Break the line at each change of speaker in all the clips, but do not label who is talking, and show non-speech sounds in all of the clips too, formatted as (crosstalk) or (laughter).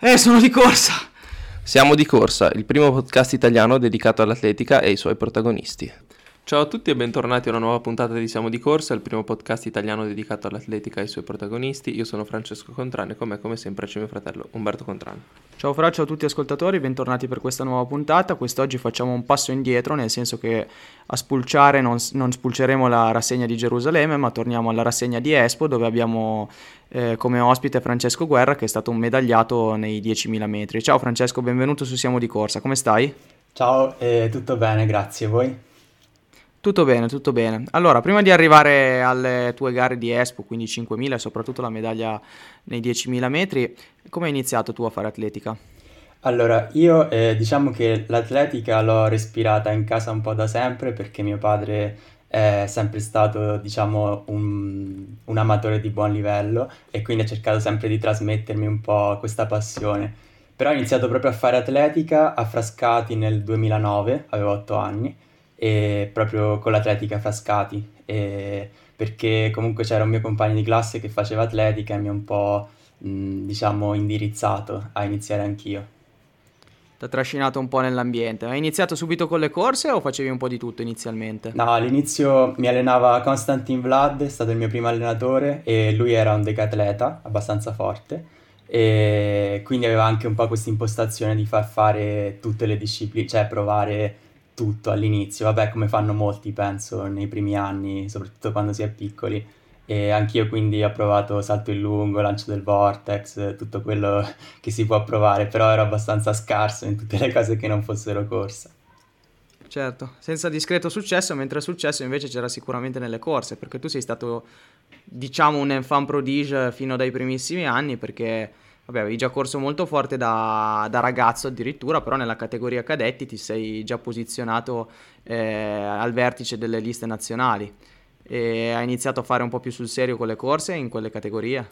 Eh, sono di corsa.
Siamo di corsa, il primo podcast italiano dedicato all'atletica e ai suoi protagonisti. Ciao a tutti e bentornati a una nuova puntata di Siamo di Corsa, il primo podcast italiano dedicato all'atletica e ai suoi protagonisti. Io sono Francesco Contrani e con me come sempre c'è mio fratello Umberto Contrani.
Ciao Fra, ciao a tutti ascoltatori, bentornati per questa nuova puntata. Quest'oggi facciamo un passo indietro, nel senso che a spulciare non, non spulceremo la rassegna di Gerusalemme, ma torniamo alla rassegna di Espo dove abbiamo eh, come ospite Francesco Guerra che è stato un medagliato nei 10.000 metri. Ciao Francesco, benvenuto su Siamo di Corsa, come stai?
Ciao, eh, tutto bene, grazie. Voi?
Tutto bene, tutto bene. Allora, prima di arrivare alle tue gare di Espo, quindi 5.000 e soprattutto la medaglia nei 10.000 metri, come hai iniziato tu a fare atletica?
Allora, io eh, diciamo che l'atletica l'ho respirata in casa un po' da sempre perché mio padre è sempre stato, diciamo, un, un amatore di buon livello e quindi ha cercato sempre di trasmettermi un po' questa passione. Però ho iniziato proprio a fare atletica a Frascati nel 2009, avevo 8 anni e proprio con l'atletica Frascati, e perché comunque c'era un mio compagno di classe che faceva atletica e mi ha un po', mh, diciamo, indirizzato a iniziare anch'io.
Ti ha trascinato un po' nell'ambiente. Hai iniziato subito con le corse o facevi un po' di tutto inizialmente?
No, all'inizio mi allenava Konstantin Vlad, è stato il mio primo allenatore e lui era un decatleta abbastanza forte e quindi aveva anche un po' questa impostazione di far fare tutte le discipline, cioè provare tutto all'inizio, vabbè come fanno molti penso nei primi anni, soprattutto quando si è piccoli. E anch'io quindi ho provato salto in lungo, lancio del vortex, tutto quello (laughs) che si può provare, però ero abbastanza scarso in tutte le cose che non fossero corsa.
Certo, senza discreto successo, mentre successo invece c'era sicuramente nelle corse, perché tu sei stato, diciamo, un enfant prodige fino dai primissimi anni, perché Vabbè, avevi già corso molto forte da, da, ragazzo addirittura, però nella categoria cadetti ti sei già posizionato eh, al vertice delle liste nazionali. E hai iniziato a fare un po' più sul serio con le corse in quelle categorie?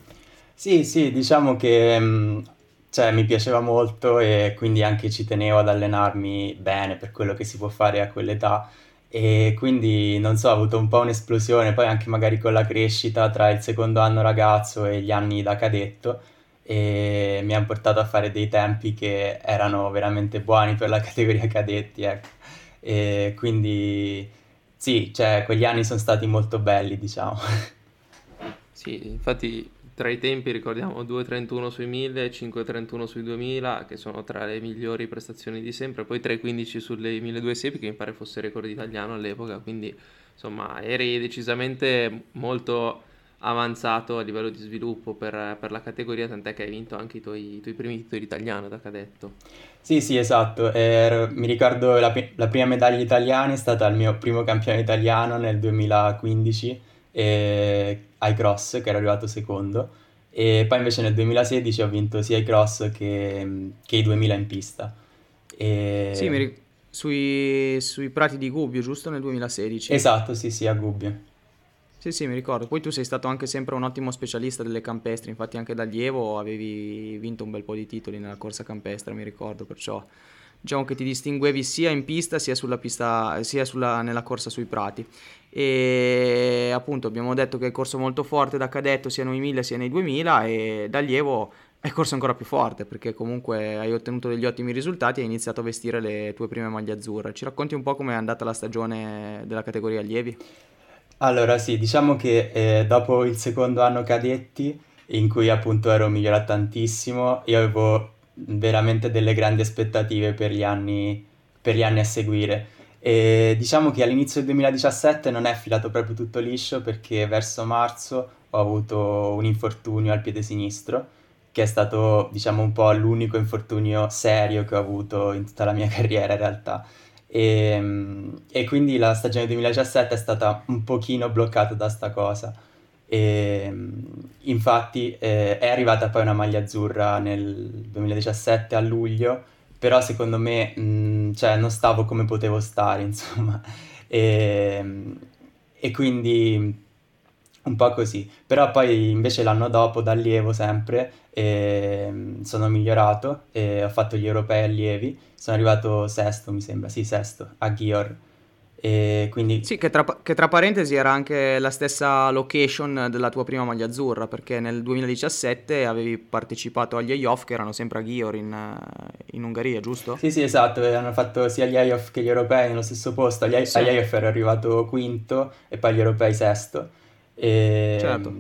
Sì, sì, diciamo che mm, cioè, mi piaceva molto e quindi anche ci tenevo ad allenarmi bene per quello che si può fare a quell'età e quindi non so, ho avuto un po' un'esplosione, poi anche magari con la crescita tra il secondo anno ragazzo e gli anni da cadetto e mi hanno portato a fare dei tempi che erano veramente buoni per la (laughs) categoria cadetti, ecco. E quindi sì, cioè quegli anni sono stati molto belli, diciamo. (laughs)
Sì, infatti tra i tempi ricordiamo 2.31 sui 1000 e 5.31 sui 2000 che sono tra le migliori prestazioni di sempre, poi 3.15 sulle 1200 che mi pare fosse record italiano all'epoca, quindi insomma eri decisamente molto avanzato a livello di sviluppo per, per la categoria, tant'è che hai vinto anche i tuoi, i tuoi primi titoli italiani da cadetto.
Sì, sì, esatto. Er, mi ricordo la, la, prima medaglia italiana è stata il mio primo campione italiano nel 2015 eh, ai cross, che ero arrivato secondo. E poi invece nel 2016 ho vinto sia i cross che, che i 2000 in pista.
E... Sì, mi ricordo. Sui, sui prati di Gubbio, giusto? Nel 2016?
Esatto, sì, sì, a Gubbio.
Sì, sì, mi ricordo. Poi tu sei stato anche sempre un ottimo specialista delle campestri, infatti anche da allievo avevi vinto un bel po' di titoli nella corsa campestre, mi ricordo, perciò diciamo che ti distinguevi sia in pista sia, sulla pista, sia sulla, nella corsa sui prati. E appunto abbiamo detto che hai corso molto forte da cadetto sia nei 1000 sia nei 2000 e da allievo hai corso ancora più forte perché comunque hai ottenuto degli ottimi risultati e hai iniziato a vestire le tue prime maglie azzurre. Ci racconti un po' com'è andata la stagione della categoria allievi?
Allora sì, diciamo che eh, dopo il secondo anno cadetti, in cui appunto ero migliorato tantissimo, io avevo veramente delle grandi aspettative per gli anni, per gli anni a seguire. E diciamo che all'inizio del 2017 non è filato proprio tutto liscio perché verso marzo ho avuto un infortunio al piede sinistro, che è stato diciamo un po' l'unico infortunio serio che ho avuto in tutta la mia (laughs) carriera in realtà. E, ehm, e, quindi la stagione 2017 è stata un pochino bloccata da sta cosa. E, infatti eh, è arrivata poi una maglia azzurra nel 2017 a luglio, però secondo me mh, cioè, non stavo come potevo stare, (laughs) insomma. E, e quindi un po' così. Però poi invece l'anno dopo, da allievo sempre, eh, sono migliorato e ho fatto gli europei allievi. Sono arrivato sesto, mi sembra, sì, sesto, a Gior. E quindi...
Sì, che tra, che tra, parentesi era anche la stessa location della tua prima maglia azzurra, perché nel 2017 avevi partecipato agli playoff che erano sempre a Ghior in, in, Ungheria, giusto?
Sì, sì, esatto, hanno fatto sia gli playoff che gli europei nello stesso posto. Agli, sì. agli ero arrivato quinto e poi agli europei sesto. E, certo.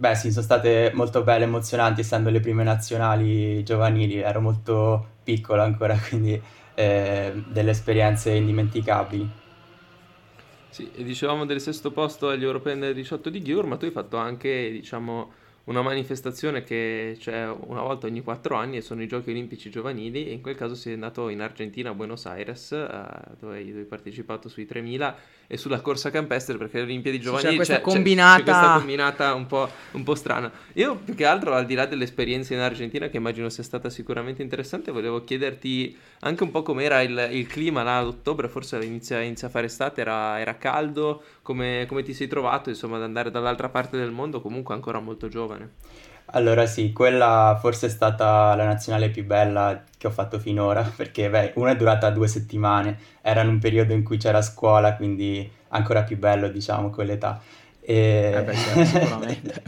Beh, sì, sono state molto belle, emozionanti, essendo le prime nazionali giovanili, ero molto piccolo ancora, (laughs) quindi eh, delle esperienze indimenticabili.
Sì, e dicevamo del sesto posto agli europei del 18 di Gyur, ma tu hai fatto anche, diciamo, una manifestazione che c'è una volta ogni quattro anni e sono i giochi olimpici giovanili e in quel caso sei andato in Argentina, a Buenos Aires, eh, dove hai partecipato sui 3000 e sulla corsa campestre perché le Olimpiadi giovanili
c'è questa c'è, combinata, c'è,
c'è questa combinata un, po', un po' strana. Io più che altro al di là dell'esperienza in Argentina che immagino sia stata sicuramente interessante, volevo chiederti anche un po' com'era il, il clima là ad ottobre, forse inizia, inizia a fare estate, era, era caldo, come, come ti sei trovato insomma ad andare dall'altra parte del mondo comunque ancora molto giovane?
Allora sì, quella forse è stata la nazionale più bella che ho fatto finora, (laughs) perché beh, una è durata due settimane, era in un periodo in cui c'era scuola, quindi ancora più bello diciamo con l'età.
E... Eh beh, certo, (laughs) sicuramente.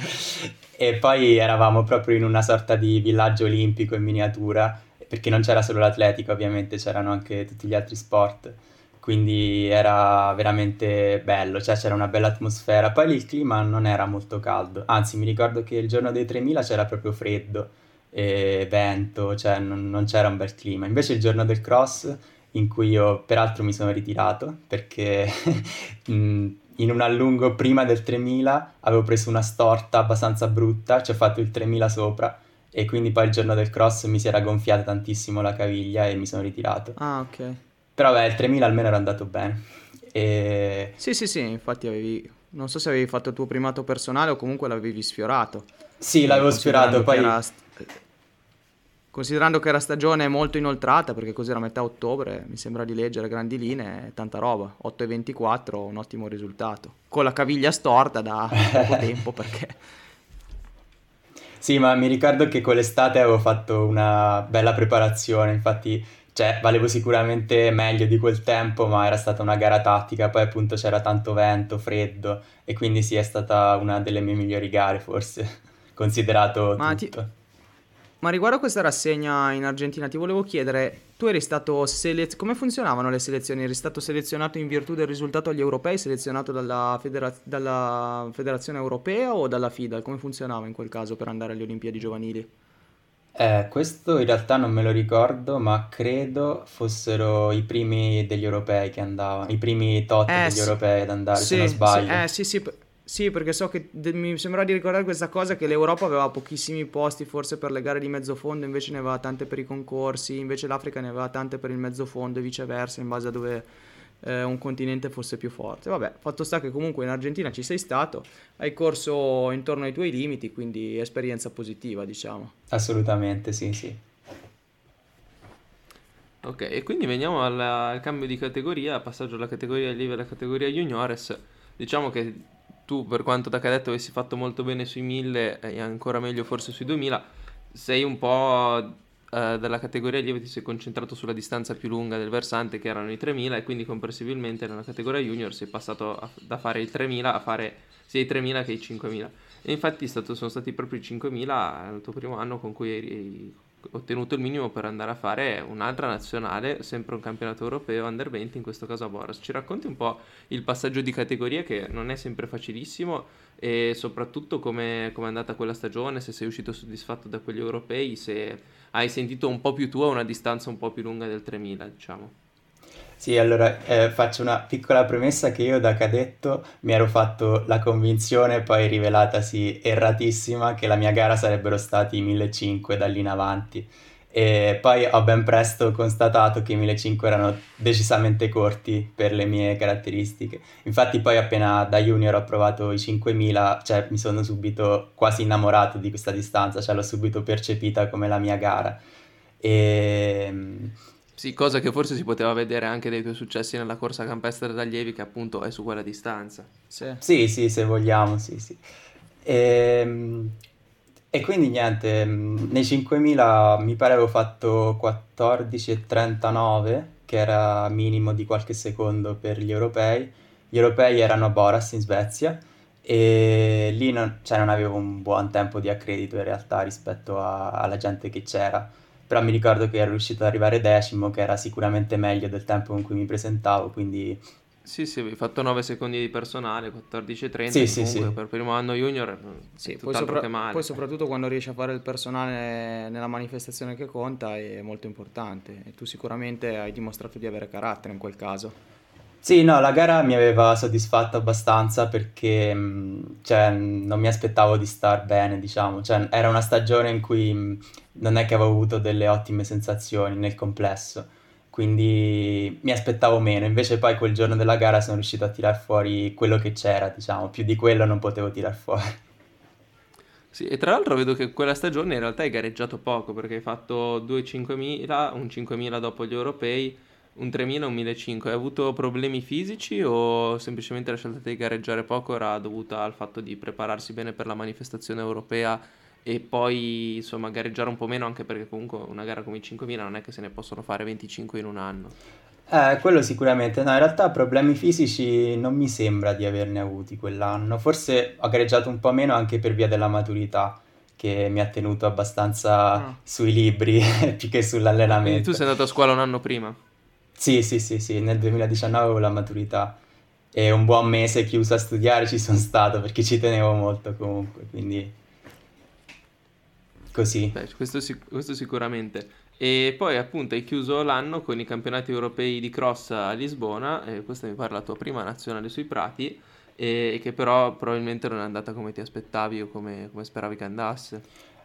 e poi eravamo proprio in una sorta di villaggio olimpico in miniatura, perché non c'era solo l'atletica ovviamente, c'erano anche tutti gli altri sport quindi era veramente bello, cioè c'era una bella atmosfera. Poi il clima non era molto caldo, anzi mi ricordo che il giorno dei 3000 c'era proprio freddo e vento, cioè non, non c'era un bel clima. Invece il giorno del cross, in cui io peraltro mi sono ritirato perché (laughs) in un allungo prima del 3000 avevo preso una storta abbastanza brutta, ci ho fatto il 3000 sopra e quindi poi il giorno del cross mi si era gonfiata tantissimo la caviglia e mi sono ritirato.
Ah, ok.
Però beh, il 3000 almeno era andato bene. E...
Sì, sì, sì, infatti avevi... Non so se avevi fatto il tuo primato personale o comunque l'avevi sfiorato.
Sì, l'avevo sfiorato, poi... Era...
Considerando che era stagione molto inoltrata, perché così era metà ottobre, mi sembra di leggere grandi linee, tanta roba. 8 e 24, un ottimo risultato. Con la caviglia storta da poco (laughs) tempo, perché...
Sì, ma mi ricordo che quell'estate avevo fatto una bella preparazione, infatti cioè, valevo sicuramente meglio di quel tempo, ma era stata una gara tattica, poi appunto c'era tanto vento, freddo, e quindi sì, è stata una delle mie migliori gare, forse, (laughs) considerato ma tutto. Ti...
Ma riguardo a questa rassegna in Argentina, ti volevo chiedere, tu eri stato selezionato, come funzionavano le selezioni? Eri stato selezionato in virtù del risultato agli europei, selezionato dalla, federa- dalla Federazione Europea o dalla FIDA? Come funzionava in quel caso per andare alle Olimpiadi giovanili?
Eh, questo in realtà non me lo ricordo, ma credo fossero i primi degli europei che andavano, i primi tot Eh, degli sì, europei ad andare, se non
sì,
sbaglio.
eh, sì, sì, sì, perché so che de- mi sembra di ricordare questa cosa che l'Europa aveva pochissimi posti forse per le gare di mezzo fondo, invece ne aveva tante per i concorsi, invece l'Africa ne aveva tante per il mezzo fondo e viceversa, in base a dove eh, un continente fosse più forte. Vabbè, fatto sta che comunque in Argentina ci sei stato, hai corso intorno ai tuoi limiti, quindi esperienza positiva, diciamo.
Assolutamente, sì, sì.
Ok, e quindi veniamo al, al cambio di categoria, passaggio dalla categoria allievi alla categoria juniores. Diciamo che tu, per quanto da cadetto avessi fatto molto bene sui 1000 e ancora meglio forse sui 2000, sei un po' uh, della categoria allievi ti sei concentrato sulla distanza più lunga del versante che erano i 3000 e quindi comprensibilmente nella categoria junior sei passato a, da fare i 3000 a fare sia i 3000 che i 5000 e infatti stato, sono stati proprio i 5000 il tuo primo anno con cui hai ottenuto il minimo per andare a fare un'altra nazionale, sempre un campionato europeo under 20, in questo caso a Boras. Ci racconti un po' il passaggio di categoria che non è sempre facilissimo e soprattutto come è andata quella stagione, se sei uscito soddisfatto da quegli europei, se hai sentito un po' più tu a una distanza un po' più lunga del 3000, diciamo.
Sì, allora eh, faccio una piccola premessa che io da cadetto mi ero fatto la convinzione, poi rivelatasi erratissima, che la mia gara sarebbero stati 1500 da lì in avanti. E poi ho ben presto constatato che i 1500 erano decisamente corti per le mie caratteristiche. Infatti poi appena da junior ho provato i 5000, cioè mi sono subito quasi innamorato di questa distanza, cioè l'ho subito percepita come la mia gara. E...
Sì, cosa che forse si poteva vedere anche dai tuoi successi nella corsa campestre d'allievi, che appunto è su quella distanza.
Sì, sì, sì se vogliamo, sì, sì. E, ehm, e quindi niente, mm, nei 5000 mi pare avevo fatto 14,39, che era minimo di qualche secondo per gli europei. Gli europei erano a Boras in Svezia e lì non, cioè non avevo un buon tempo di accredito in realtà rispetto a, alla gente che c'era. Però mi ricordo che ero riuscito ad arrivare decimo, che era sicuramente meglio del tempo con cui mi presentavo, quindi
sì, sì, avevi fatto 9 secondi di personale, 14-30,
sì, sì, sì.
per primo anno junior sì, poi, sopra-
poi, soprattutto quando riesci a fare il personale nella manifestazione che conta è molto importante e tu sicuramente hai dimostrato di avere carattere in quel caso.
Sì, no, la gara mi aveva soddisfatto abbastanza perché mm, cioè, non mi aspettavo di star bene, diciamo, cioè, era una stagione in cui mm, non è che avevo avuto delle ottime sensazioni nel complesso quindi mi aspettavo meno, invece poi quel giorno della gara sono riuscito a tirar fuori quello che c'era, diciamo, più di quello non potevo tirar fuori.
Sì, e tra l'altro vedo che quella stagione in realtà hai gareggiato poco, perché hai fatto due 5.000, un 5.000 dopo gli europei, un 3.000 un 1.500. Hai avuto problemi fisici o semplicemente la scelta di gareggiare poco era dovuta al fatto di prepararsi bene per la manifestazione europea e poi insomma gareggiare un po' meno anche perché comunque una gara come i 5000 non è che se ne possono fare 25 in un anno.
Eh, quello sicuramente, no, in realtà problemi fisici non mi sembra di averne avuti quell'anno, forse ho gareggiato un po' meno anche per via della maturità che mi ha tenuto abbastanza ah. sui libri (laughs) più che sull'allenamento. Quindi
tu sei andato a scuola un anno prima?
Sì, sì, sì, sì, nel 2019 avevo la maturità e un buon mese chiuso a studiare ci sono stato perché ci tenevo molto comunque, quindi Così.
Beh, questo, sic- questo, sicuramente. E poi appunto hai chiuso l'anno con i campionati europei di cross a Lisbona, e questa mi pare la tua prima nazionale sui prati, e che però probabilmente non è andata come ti aspettavi o come, come speravi che andasse.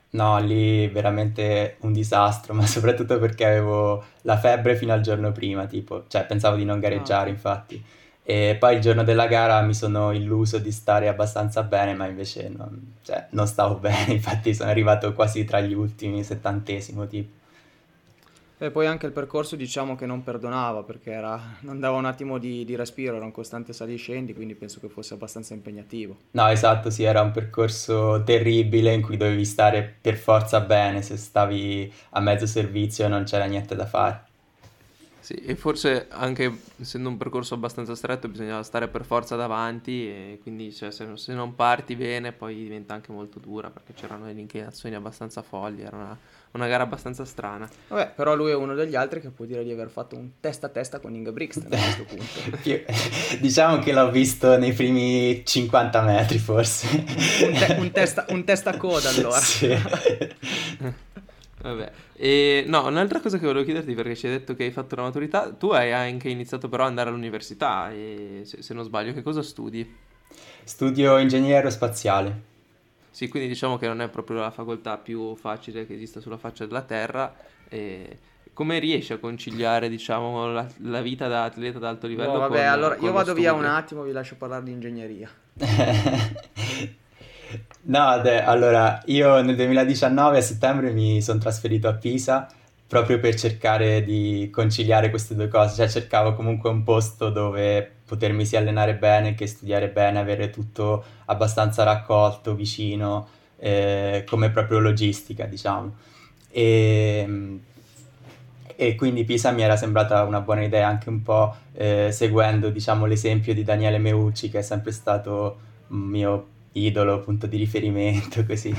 No, lì veramente un disastro, (laughs) ma soprattutto perché avevo la febbre fino al giorno prima, tipo, cioè pensavo di non gareggiare, ah. infatti. E poi il giorno della gara mi sono illuso di stare abbastanza bene, ma invece non, cioè, non stavo (laughs) bene, infatti sono arrivato quasi tra gli ultimi, settantesimo tipo.
E poi anche il percorso diciamo che non perdonava perché era, non dava un attimo di, di respiro, era un costante sali e scendi, quindi penso che fosse abbastanza impegnativo.
No, esatto, sì, era un percorso terribile in cui dovevi stare per forza bene, se stavi a mezzo servizio non c'era niente da fare.
Sì, e forse anche essendo un percorso abbastanza stretto bisognava stare per forza davanti e quindi cioè, se, se, non parti bene poi diventa anche molto dura perché c'erano delle inclinazioni abbastanza folli, era una, una, gara abbastanza strana.
Vabbè, però lui è uno degli altri che può dire di aver fatto un testa a testa con Inga Brixton a questo punto. (laughs)
diciamo che l'ho visto nei primi 50 metri forse.
un, te- un, testa, un testa coda allora. (laughs)
Sì. (laughs)
Vabbè, e no, un'altra cosa che volevo chiederti perché ci hai detto che hai fatto la maturità, tu hai anche iniziato però ad andare all'università e se, se non sbaglio che cosa studi?
Studio ingegneria aerospaziale.
Sì, quindi diciamo che non è proprio la facoltà più facile che esista sulla faccia della terra. E come riesci a conciliare, diciamo, la, la vita da atleta ad alto livello? No,
vabbè,
con,
allora
con
io vado studio? via un attimo, vi lascio parlare di ingegneria. (laughs)
No, de, allora, io nel 2019 a settembre mi sono trasferito a Pisa proprio per cercare di conciliare queste due cose, cioè cercavo comunque un posto dove potermi sia allenare bene che studiare bene, avere tutto abbastanza raccolto, vicino, eh, come proprio logistica, diciamo. E, e, quindi Pisa mi era sembrata una buona idea anche un po' eh, seguendo, diciamo, l'esempio di Daniele Meucci, che è sempre stato mio idolo, punto di riferimento, (laughs) così.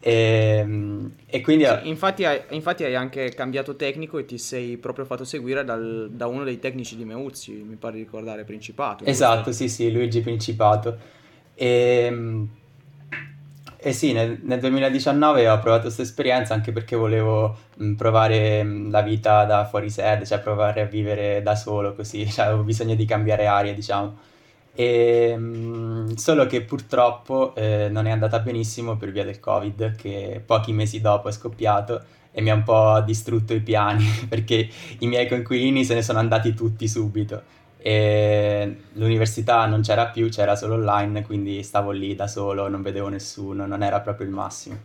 E, ehm, e quindi...
Sì, infatti, hai, infatti, hai, anche cambiato tecnico e ti sei proprio fatto seguire dal, da uno dei tecnici di Meuzzi, mi pare di ricordare, Principato.
Esatto, sì, sì, Luigi Principato. E, ehm, e sì, nel, nel 2019 ho provato questa esperienza anche perché volevo mh, provare mh, la vita da fuori sede, cioè provare a vivere da solo così, (laughs) cioè, avevo bisogno di cambiare aria, diciamo. E, ehm, solo che purtroppo eh, non è andata benissimo per via del Covid, che pochi mesi dopo è scoppiato e mi ha un po' distrutto i piani (laughs) perché i miei coinquilini se ne sono andati tutti subito e l'università non c'era più, c'era solo online, quindi stavo lì da solo, non vedevo nessuno, non era proprio il massimo.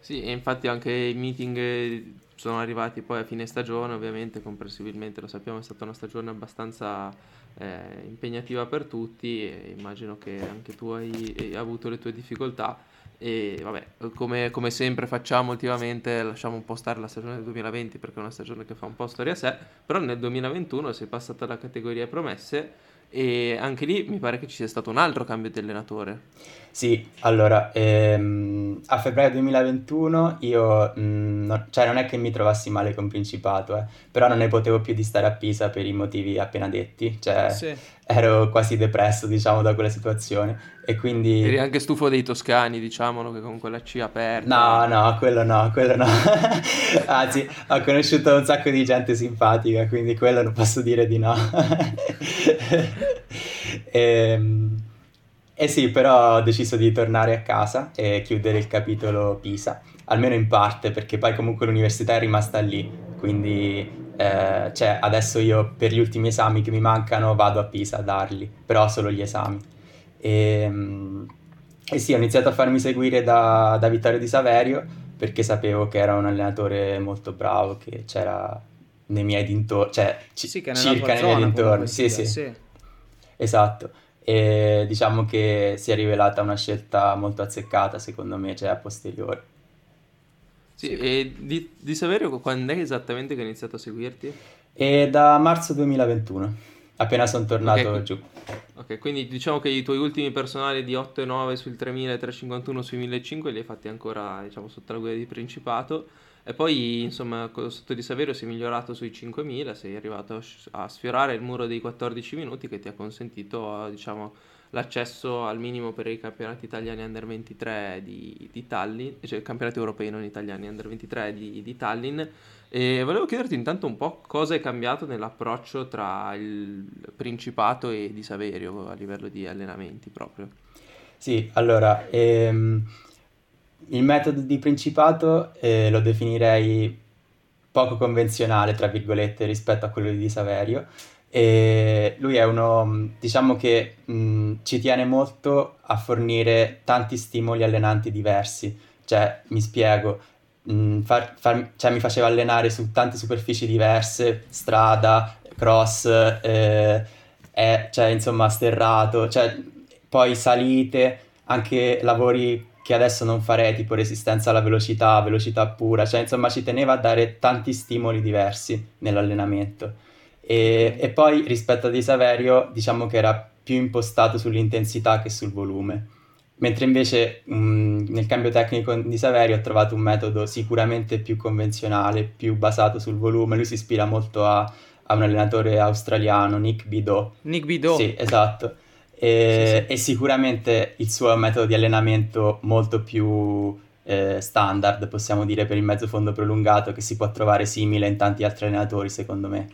Sì, e infatti anche i meeting sono arrivati poi a fine stagione, ovviamente comprensibilmente lo sappiamo, è stata una stagione abbastanza eh, impegnativa per tutti e immagino che anche tu hai, hai avuto le tue difficoltà. E vabbè, come, come, sempre facciamo ultimamente, lasciamo un po' stare la stagione del 2020 perché è una stagione che fa un po' storia a sé, però nel 2021 si è passata alla categoria promesse e anche lì mi pare che ci sia stato un altro cambio di allenatore.
Sì, allora, ehm, a febbraio 2021 io, mh, mm, no, cioè non è che mi trovassi male con Principato, eh, però non ne potevo più di stare a Pisa per i motivi appena detti, cioè sì. Ero quasi depresso, diciamo, da quella situazione e quindi...
Eri anche stufo dei toscani, diciamolo, che con quella C aperta...
No, no, quello no, quello no. (laughs) Anzi, ho conosciuto un sacco di gente simpatica, quindi quello non posso dire di no. e, (laughs) ehm, eh sì, però ho deciso di tornare a casa e chiudere il capitolo Pisa, almeno in parte, perché poi comunque l'università è rimasta lì, quindi eh, cioè, adesso io per gli ultimi esami che mi mancano vado a Pisa a darli, però solo gli esami. E, ehm, e sì, ho iniziato a farmi seguire da, da Vittorio Di Saverio perché sapevo che era un allenatore molto bravo, che c'era nei miei dintorni, cioè c- sì, circa nei miei dintorni. Sì, sì, sì. Esatto e diciamo che si è rivelata una scelta molto azzeccata secondo me, cioè a posteriori.
Sì, sì. e di, di Saverio quando è esattamente che hai iniziato a seguirti?
E da marzo 2021, appena sono tornato okay, giù.
Ok, quindi diciamo che i tuoi ultimi personali di 8 e 9 sul 3000 e 351 sui 1500 li hai fatti ancora diciamo, sotto la guida di Principato e poi, insomma, sotto di Saverio sei migliorato sui 5.000, sei arrivato a sfiorare il muro dei 14 minuti che ti ha consentito, diciamo, l'accesso al minimo per i campionati italiani under 23 di, di Tallinn, cioè campionati europei non italiani under 23 di, di Tallinn. E volevo chiederti intanto un po' cosa è cambiato nell'approccio tra il Principato e di Saverio a livello di allenamenti proprio.
Sì, allora, ehm, il metodo di Principato eh, lo definirei poco convenzionale, tra virgolette, rispetto a quello di Saverio. E lui è uno, diciamo che mh, ci tiene molto a fornire tanti stimoli allenanti diversi. Cioè, mi spiego, mh, far, far, cioè, mi faceva allenare su tante superfici diverse, strada, cross, eh, eh, cioè, insomma, sterrato, cioè, poi salite, anche lavori che adesso non farei, tipo resistenza alla velocità, velocità pura, cioè insomma ci teneva a dare tanti stimoli diversi nell'allenamento. E, e poi rispetto a Di Saverio diciamo che era più impostato sull'intensità che sul volume. Mentre invece mh, nel cambio tecnico di Saverio ho trovato un metodo sicuramente più convenzionale, più basato sul volume. Lui si ispira molto a, a un allenatore australiano, Nick Bidot.
Nick Bidot?
Sì, esatto e, sì, sì. e sicuramente il suo metodo di allenamento molto più eh, standard, possiamo dire, per il mezzo fondo prolungato che si può trovare simile in tanti altri allenatori, secondo me.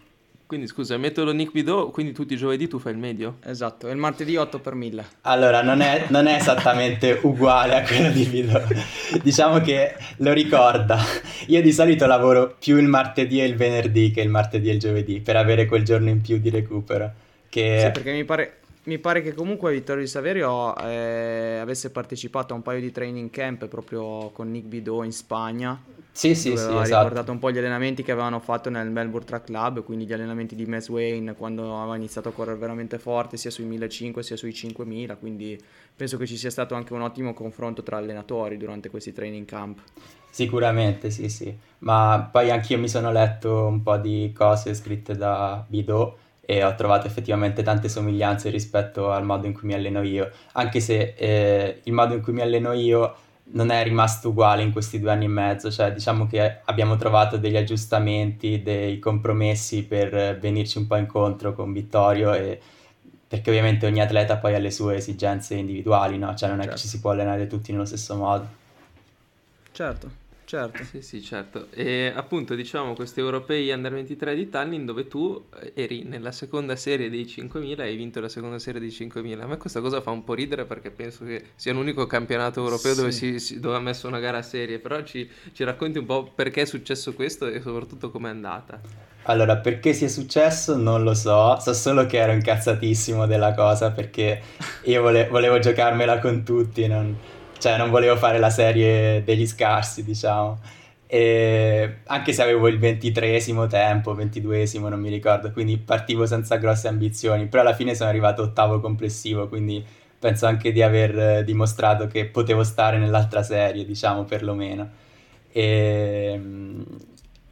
Quindi scusa, il metodo Nick Bidot, quindi tutti i giovedì tu fai il medio?
Esatto, e il martedì 8 per 1000.
Allora, non è, non è esattamente (laughs) uguale a quello di Bidot, diciamo che lo ricorda. Io di solito lavoro più il martedì e il venerdì che il martedì e il giovedì, per avere quel giorno in più di recupero. Che...
Sì, perché mi pare, mi pare che comunque Vittorio Di Saverio eh, avesse partecipato a un paio di training camp proprio con Nick Bidot in Spagna.
Sì, sì, sì,
aveva
esatto.
ricordato un po' gli allenamenti che avevano fatto nel Melbourne Track Club, quindi gli allenamenti di Mess Wayne quando aveva iniziato a correre veramente forte sia sui 1500 sia sui 5000, quindi penso che ci sia stato anche un ottimo confronto tra allenatori durante questi training camp.
Sicuramente, sì, sì, ma poi anch'io mi sono letto un po' di cose scritte da Bidot e ho trovato effettivamente tante somiglianze rispetto al modo in cui mi alleno io, anche se eh, il modo in cui mi alleno io non è rimasto uguale in questi due anni e mezzo, cioè diciamo che abbiamo trovato degli aggiustamenti, dei compromessi per venirci un po' incontro con Vittorio e perché ovviamente ogni atleta poi ha le sue esigenze individuali, no? Cioè non è certo. che ci si può allenare tutti nello stesso modo.
Certo. Certo.
Sì, sì, certo. E appunto, diciamo, questi europei under 23 di Tallinn dove tu eri nella seconda serie dei 5000 e hai vinto la seconda serie dei 5000. A me questa cosa fa un po' ridere perché penso che sia l'unico campionato europeo dove,
Sì.
si, si- dove ha messo una gara a serie, però ci, ci racconti un po' perché è successo questo e soprattutto com'è andata.
Allora, perché sia successo non lo so, so solo che ero incazzatissimo della cosa perché io vole- volevo giocarmela con tutti, non, cioè non volevo fare la serie degli scarsi, diciamo. E anche se avevo il ventitreesimo tempo, ventiduesimo, non mi ricordo, quindi partivo senza grosse ambizioni, però alla fine sono arrivato ottavo complessivo, quindi penso anche di aver eh, dimostrato che potevo stare nell'altra serie, diciamo, perlomeno. E,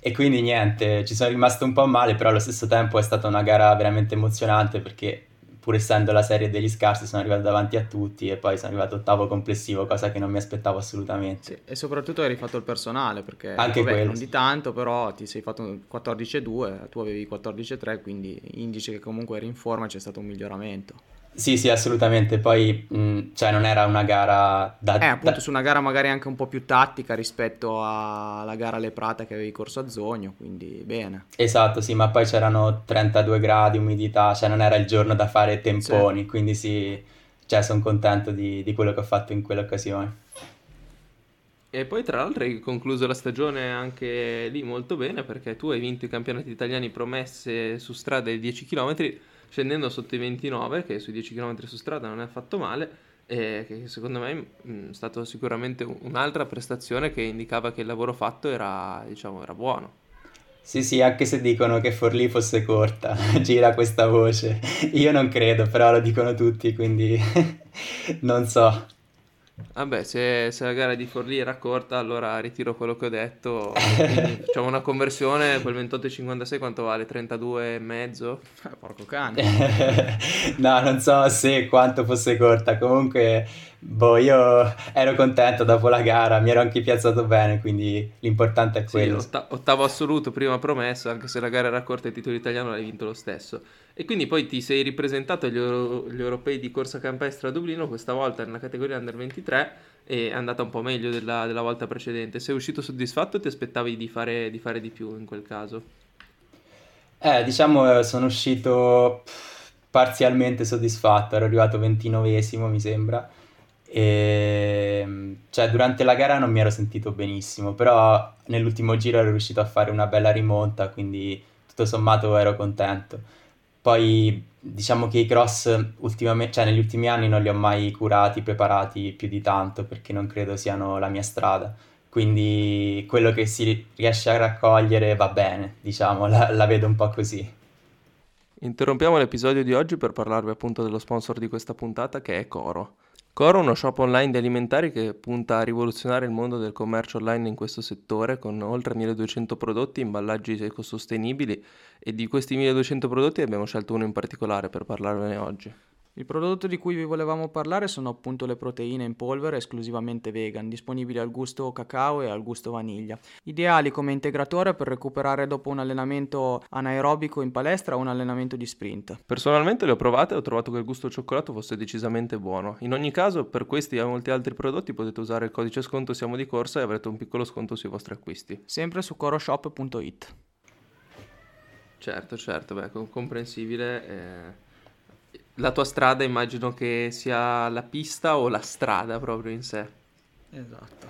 e quindi niente, ci sono rimasto un po' male, però allo stesso tempo è stata una gara veramente emozionante perché pur essendo la serie degli scarsi sono arrivato davanti a tutti e poi sono arrivato ottavo complessivo, cosa che non mi aspettavo assolutamente.
Sì, e soprattutto hai rifatto il personale perché
Anche
vabbè,
quello,
non
sì.
di tanto, però ti sei fatto un 14,2, tu avevi 14,3, quindi indice che comunque eri in forma e c'è stato un miglioramento.
Sì, sì, assolutamente. Poi, mh, cioè, non era una gara da,
Eh, appunto
da-
su una gara magari anche un po' più tattica rispetto alla gara alle Prate che avevi corso a Zogno, quindi bene.
Esatto, sì, ma poi c'erano 32 gradi, umidità, cioè non era il giorno da fare
Sì.
temponi, quindi sì, cioè, sono contento di, di quello che ho fatto in quell'occasione.
E poi tra l'altro hai concluso la stagione anche lì molto bene perché tu hai vinto i campionati italiani promesse su strada dei 10 km scendendo sotto i 29 che sui 10 km su strada non è affatto male e che secondo me mh, è stata sicuramente un- un'altra prestazione che indicava che il lavoro fatto era, diciamo, era buono.
Sì, sì, anche se dicono che Forlì fosse corta, (laughs) gira questa voce. Io non credo, però lo dicono tutti, quindi (laughs) non so.
Vabbè, se, se la gara di Forlì era corta, allora ritiro quello che ho detto. (laughs) Quindi facciamo una conversione, quel 28,56 quanto vale? 32 e mezzo?
Eh, porco cane. (laughs)
No, non so se quanto fosse corta. Comunque, boh, io ero contento dopo la gara, mi ero anche piazzato bene, quindi l'importante è
Sì,
quello.
otta- ottavo assoluto, prima promessa, anche se la gara era corta, il titolo italiano l'hai vinto lo stesso. E quindi poi ti sei ripresentato agli, euro- europei di corsa campestre a Dublino, questa volta nella categoria under 23, e è andata un po' meglio della, della volta precedente. Sei uscito soddisfatto o ti aspettavi di fare, di fare di più in quel caso?
Eh, diciamo, eh, sono uscito parzialmente soddisfatto, ero arrivato ventinovesimo, mi sembra. E, mm, cioè, durante la gara non mi ero sentito benissimo, però nell'ultimo giro ero riuscito a fare una bella rimonta, quindi tutto sommato ero contento. Poi diciamo che i cross ultimamente, cioè negli ultimi anni non li ho mai curati, preparati più di tanto perché non credo siano la mia strada. Quindi quello che si riesce a raccogliere va bene, diciamo, la, la vedo un po' così.
Interrompiamo l'episodio di oggi per parlarvi appunto dello sponsor di questa puntata che è Coro. Coro è uno shop online di alimentari che punta a rivoluzionare il mondo del commercio online in questo settore con oltre 1200 prodotti, imballaggi ecosostenibili e di questi 1200 prodotti abbiamo scelto uno in particolare per parlarvene oggi.
Il prodotto di cui vi volevamo parlare sono appunto le proteine in polvere esclusivamente vegan, disponibili al gusto cacao e al gusto vaniglia. Ideali come integratore per recuperare dopo un allenamento anaerobico in palestra o un allenamento di sprint.
Personalmente le ho provate e ho trovato che il gusto cioccolato fosse decisamente buono. In ogni caso, per questi e molti altri prodotti potete usare il codice sconto Siamo di Corsa e avrete un piccolo sconto sui vostri acquisti.
Sempre su coroshop.it.
Certo, certo, beh, com- comprensibile. eh. La tua strada immagino che sia la pista o la strada proprio in sé.
Esatto.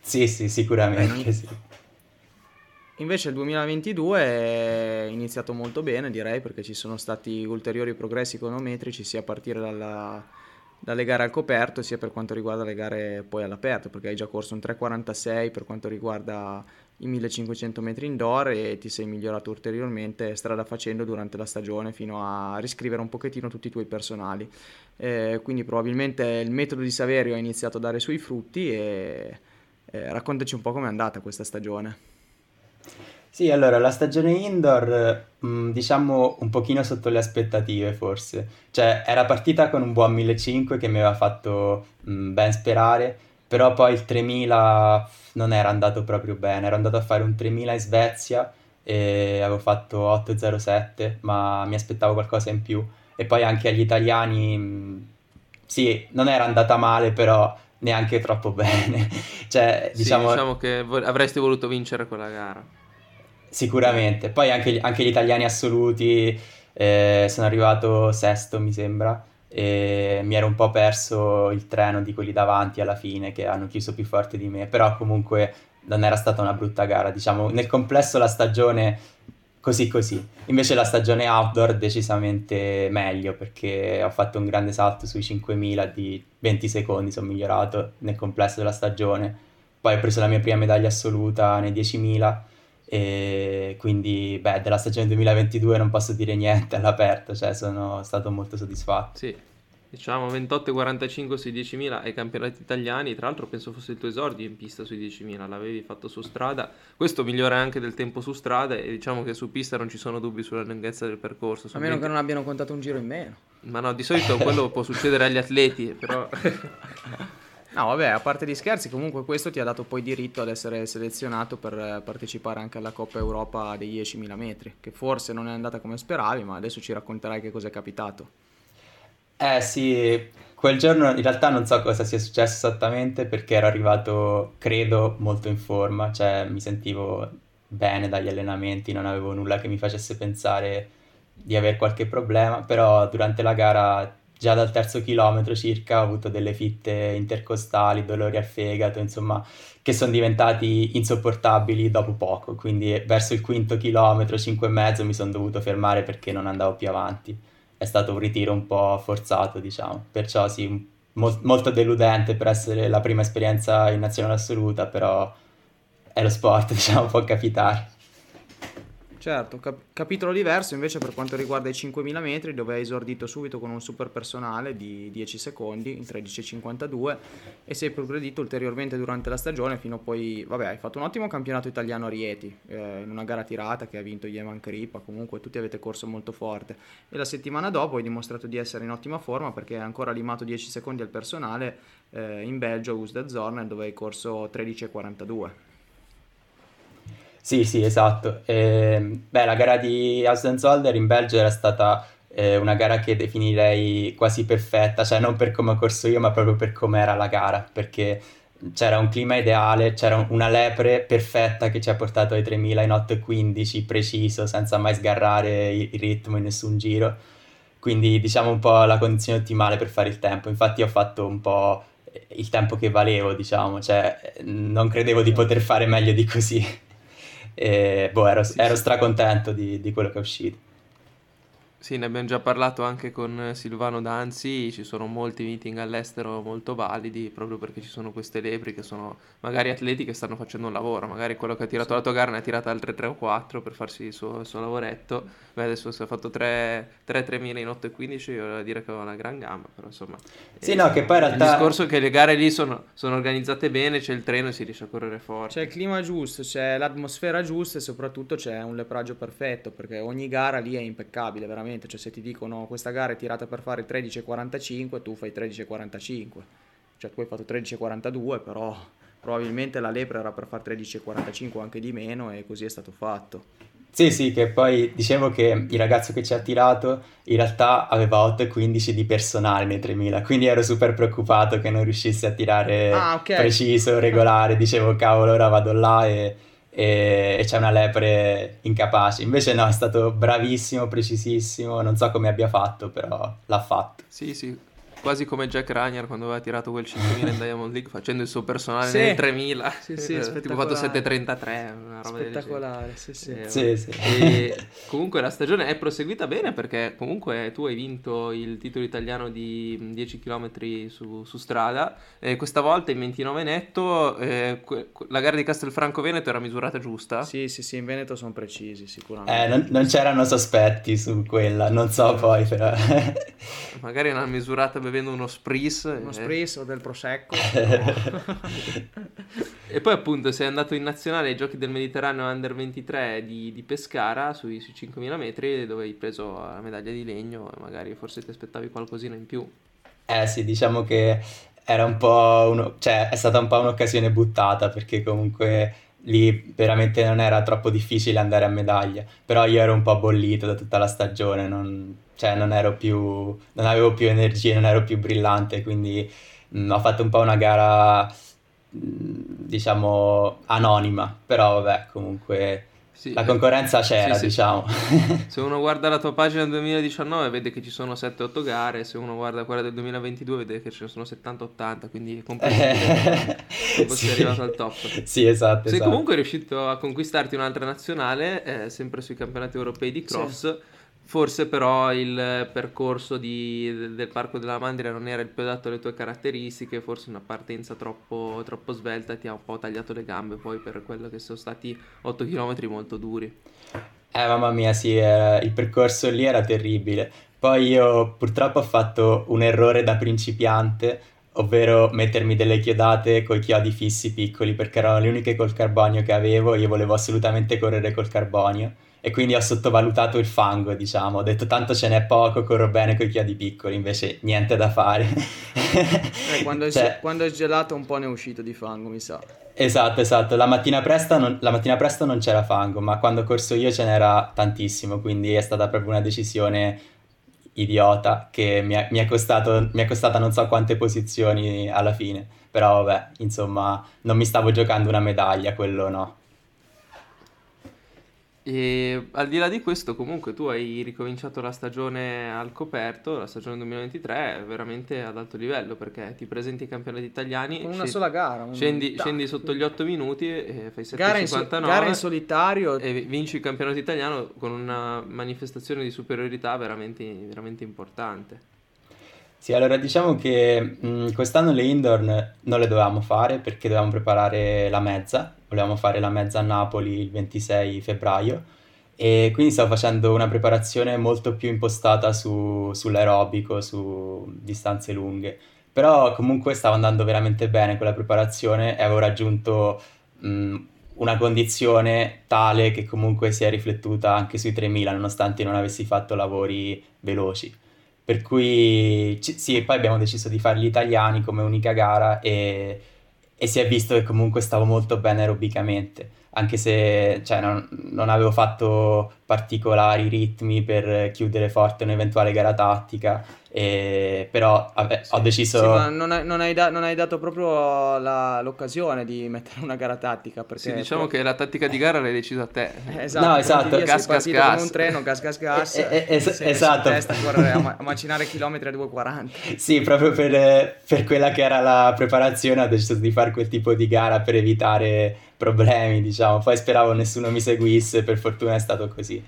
Sì, sì,
Beh,
sicuramente
non-
sì.
Invece il 2022 è iniziato molto bene, direi, perché ci sono stati ulteriori progressi econometrici sia a partire dalla- dalle gare al coperto, sia per quanto riguarda le gare poi all'aperto, perché hai già corso un 3,46 per quanto riguarda i 1500 metri indoor e ti sei migliorato ulteriormente strada facendo durante la stagione fino a riscrivere un pochettino tutti i tuoi personali. Eh, quindi probabilmente il metodo di Saverio ha iniziato a dare i suoi frutti e eh, raccontaci un po' com'è andata questa stagione.
Sì, allora la stagione indoor, mh, diciamo un pochino sotto le aspettative forse. Cioè, era partita con un buon 1500 che mi aveva fatto mh, ben sperare, però poi il 3000 non era andato proprio bene. Ero andato a fare un 3000 in Svezia e avevo fatto 807, ma mi aspettavo qualcosa in più. E poi anche agli italiani, sì, non era andata male, però neanche troppo (laughs) bene. cioè, diciamo...
Sì, diciamo che avresti voluto vincere quella gara.
Sicuramente. Poi anche, anche gli italiani assoluti, eh, sono arrivato sesto, mi sembra, e mi ero un po' perso il treno di quelli davanti alla fine che hanno chiuso più forte di me, però comunque non era stata una brutta gara, diciamo, nel complesso la stagione così così. Invece la stagione outdoor decisamente meglio perché ho fatto un grande salto sui 5000 di 20 secondi, sono migliorato nel complesso della stagione. Poi ho preso la mia prima medaglia assoluta nei 10.000 e quindi beh, della stagione 2022 non posso dire niente (laughs) all'aperto, cioè sono stato molto soddisfatto.
Sì, Diciamo 28,45 sui 10.000 ai campionati italiani, tra l'altro penso fosse il tuo esordio in pista sui 10.000, l'avevi fatto su strada, questo migliora anche del tempo su strada e diciamo che su pista non ci sono dubbi sulla lunghezza del percorso.
A meno 20... che non abbiano contato un giro in meno.
Ma no, di solito quello può succedere agli atleti, però... (laughs) (laughs)
No, vabbè, a parte gli scherzi, comunque questo ti ha dato poi diritto ad essere selezionato per partecipare anche alla Coppa Europa dei 10.000 metri, che forse non è andata come speravi, ma adesso ci racconterai che cosa è capitato.
Eh sì, quel giorno in realtà non so cosa sia successo esattamente perché ero arrivato, credo, molto in forma, cioè mi sentivo bene dagli allenamenti, non avevo nulla che mi facesse pensare di avere qualche problema, però durante la gara, già dal terzo chilometro circa, ho avuto delle fitte intercostali, dolori al fegato, insomma, che sono diventati insopportabili dopo poco, quindi verso il quinto chilometro, cinque e mezzo, mi sono dovuto fermare perché non andavo più avanti è stato un ritiro un po' forzato, diciamo. Perciò sì, mo- molto deludente per essere la prima esperienza in nazionale assoluta, però è lo sport, (laughs) diciamo, può capitare.
Certo, cap- capitolo diverso invece per quanto riguarda i 5.000 metri dove hai esordito subito con un super personale di 10 secondi in 13.52 e sei progredito ulteriormente durante la stagione fino a poi, vabbè, hai fatto un ottimo campionato italiano a Rieti eh, in una gara tirata che ha vinto Yeman Kripa, comunque tutti avete corso molto forte e la settimana dopo hai dimostrato di essere in ottima forma perché hai ancora limato 10 secondi al personale eh, in Belgio a Usdezorne dove hai corso 13.42.
Sì, sì, esatto. Eh, beh, la gara di Ausdenzolder in Belgio era stata eh, una gara che definirei quasi perfetta, cioè non per come ho corso io, ma proprio per come era la gara, perché c'era un clima ideale, c'era una lepre perfetta che ci ha portato ai 3000 in 8.15, preciso, senza mai sgarrare il ritmo in nessun giro. Quindi diciamo un po' la condizione ottimale per fare il tempo. Infatti ho fatto un po' il tempo che valevo, diciamo, cioè non credevo di poter fare meglio di così. E boh, ero, ero stracontento di, di quello che è uscito.
Sì, ne abbiamo già parlato anche con Silvano Danzi, ci sono molti meeting all'estero molto validi proprio perché ci sono queste lepri che sono magari atleti che stanno facendo un lavoro, magari quello che ha tirato la tua gara ne ha tirata altre 3 o 4 per farsi il suo, il suo lavoretto, Beh, adesso si è fatto 3, 3 3000 in 8 e 15, io volevo dire che aveva una gran gamba, però insomma...
Sì, eh, no, che poi in realtà...
Il discorso è che le gare lì sono, sono organizzate bene, c'è il treno e si riesce a correre forte.
C'è il clima giusto, c'è l'atmosfera giusta e soprattutto c'è un lepraggio perfetto perché ogni gara lì è impeccabile, veramente, cioè se ti dicono questa gara è tirata per fare 13.45, tu fai 13.45. Cioè tu hai fatto 13.42, però probabilmente la lepre era per fare 13.45 o anche di meno e così è stato fatto.
Sì, sì, che poi dicevo che il ragazzo che ci ha tirato in realtà aveva 8,15 di personale nei 3000, quindi ero super preoccupato che non riuscisse a tirare ah, okay. preciso, regolare, dicevo cavolo ora vado là e e, e c'è una lepre incapace. Invece no, è stato bravissimo, precisissimo, non so come abbia fatto, però l'ha fatto.
Sì, sì, quasi come Jack Ranier quando aveva tirato quel 5000 in Diamond League facendo il suo personale sì. nel 3000 sì, sì, eh, tipo fatto 733 una roba
spettacolare sì sì.
Eh, sì, sì.
E (laughs) comunque la stagione è proseguita bene perché comunque tu hai vinto il titolo italiano di 10 km su, su strada e questa volta in 29 netto eh, la gara di Castelfranco Veneto era misurata giusta?
Sì sì sì in Veneto sono precisi sicuramente.
Eh, non, non c'erano sospetti su quella non so poi però.
Magari l'hanno misurata bevendo uno spritz.
Uno e... spritz o del prosecco. (laughs)
e poi appunto sei andato in nazionale ai giochi del Mediterraneo Under 23 di, di Pescara sui, sui 5.000 metri dove hai preso la medaglia di legno e magari forse ti aspettavi qualcosina in più.
Eh sì, diciamo che era un po' uno, cioè è stata un po' un'occasione buttata perché comunque lì veramente non era troppo difficile andare a medaglia, però io ero un po' bollito da tutta la stagione, non, cioè non ero più, non avevo più energie, non ero più brillante, quindi mh, ho fatto un po' una gara, mh, diciamo, anonima, però vabbè, comunque
Sì,
la
eh,
concorrenza c'era,
sì, sì.
diciamo. (laughs)
Se uno guarda la tua pagina 2019 vede che ci sono 7-8 gare, se uno guarda quella del 2022 vede che ce ne sono 70-80, quindi è comprensibile sei
Sì.
arrivato al top.
Sì, esatto,
Sei
esatto.
comunque riuscito a conquistarti un'altra nazionale, eh, sempre sui campionati europei di cross. Forse però il percorso di- del, Parco della Mandria non era il più adatto alle tue caratteristiche, forse una partenza troppo, troppo svelta ti ha un po' tagliato le gambe poi per quello che sono stati 8 km molto duri.
Eh, mamma mia, sì, era- il percorso lì era terribile. Poi io purtroppo ho fatto un errore da principiante, ovvero mettermi delle chiodate coi chiodi fissi piccoli, perché erano le uniche col carbonio che avevo, io volevo assolutamente correre col carbonio e quindi ho sottovalutato il fango, diciamo. Ho detto tanto ce n'è poco, corro bene coi chiodi piccoli, invece niente da fare.
Eh, quando, è, (laughs)
Cioè,
quando è gelato un po' ne è uscito di fango, mi sa.
Esatto, esatto. La mattina presto non, la mattina presto non c'era fango, ma quando ho corso io ce n'era tantissimo, quindi è stata proprio una decisione idiota che mi è, mi è costato, mi è costata non so quante posizioni alla fine. Però vabbè, insomma, non mi stavo giocando una medaglia, quello no.
E al di là di questo, comunque, tu hai ricominciato la stagione al coperto, la stagione 2023, veramente ad alto livello perché ti presenti ai campionati italiani,
Con una
scendi,
sola gara. un-
scendi, scendi sotto gli 8 minuti e fai
Gara in, so-
7,59
gara in solitario.
e vinci il campionato italiano con una manifestazione di superiorità veramente, veramente importante.
Sì, allora diciamo che mh, quest'anno le indoor non le dovevamo fare perché dovevamo preparare la mezza, volevamo fare la mezza a Napoli il 26 febbraio e quindi stavo facendo una preparazione molto più impostata su- sull'aerobico, su distanze lunghe, però comunque stavo andando veramente bene con la preparazione e avevo raggiunto mh, una condizione tale che comunque si è riflettuta anche sui 3000 nonostante non avessi fatto lavori veloci. Per cui ci- sì, poi abbiamo deciso di fare gli italiani come unica gara e, e si è visto che comunque stavo molto bene aerobicamente, anche se cioè, non, non avevo fatto particolari ritmi per chiudere forte un'eventuale gara tattica, e- però vabbè, ho
Sì,
deciso...
sì, ma non hai, non hai da- non hai dato proprio la- l'occasione di mettere una gara tattica. Perché
Sì, diciamo
pro-
che la tattica di gara l'hai decisa a te.
Eh, Esatto,
No, esatto.
Gas, gas, gas.
come un treno, gas gas gas,
Eh, eh, es-
messo in
esatto.
testa a correre (laughs) a, ma- a macinare chilometri a 2,40.
Sì, proprio per, per quella che era la preparazione ho deciso di fare quel tipo di gara per evitare problemi, diciamo. Poi speravo nessuno mi seguisse, per fortuna è stato così.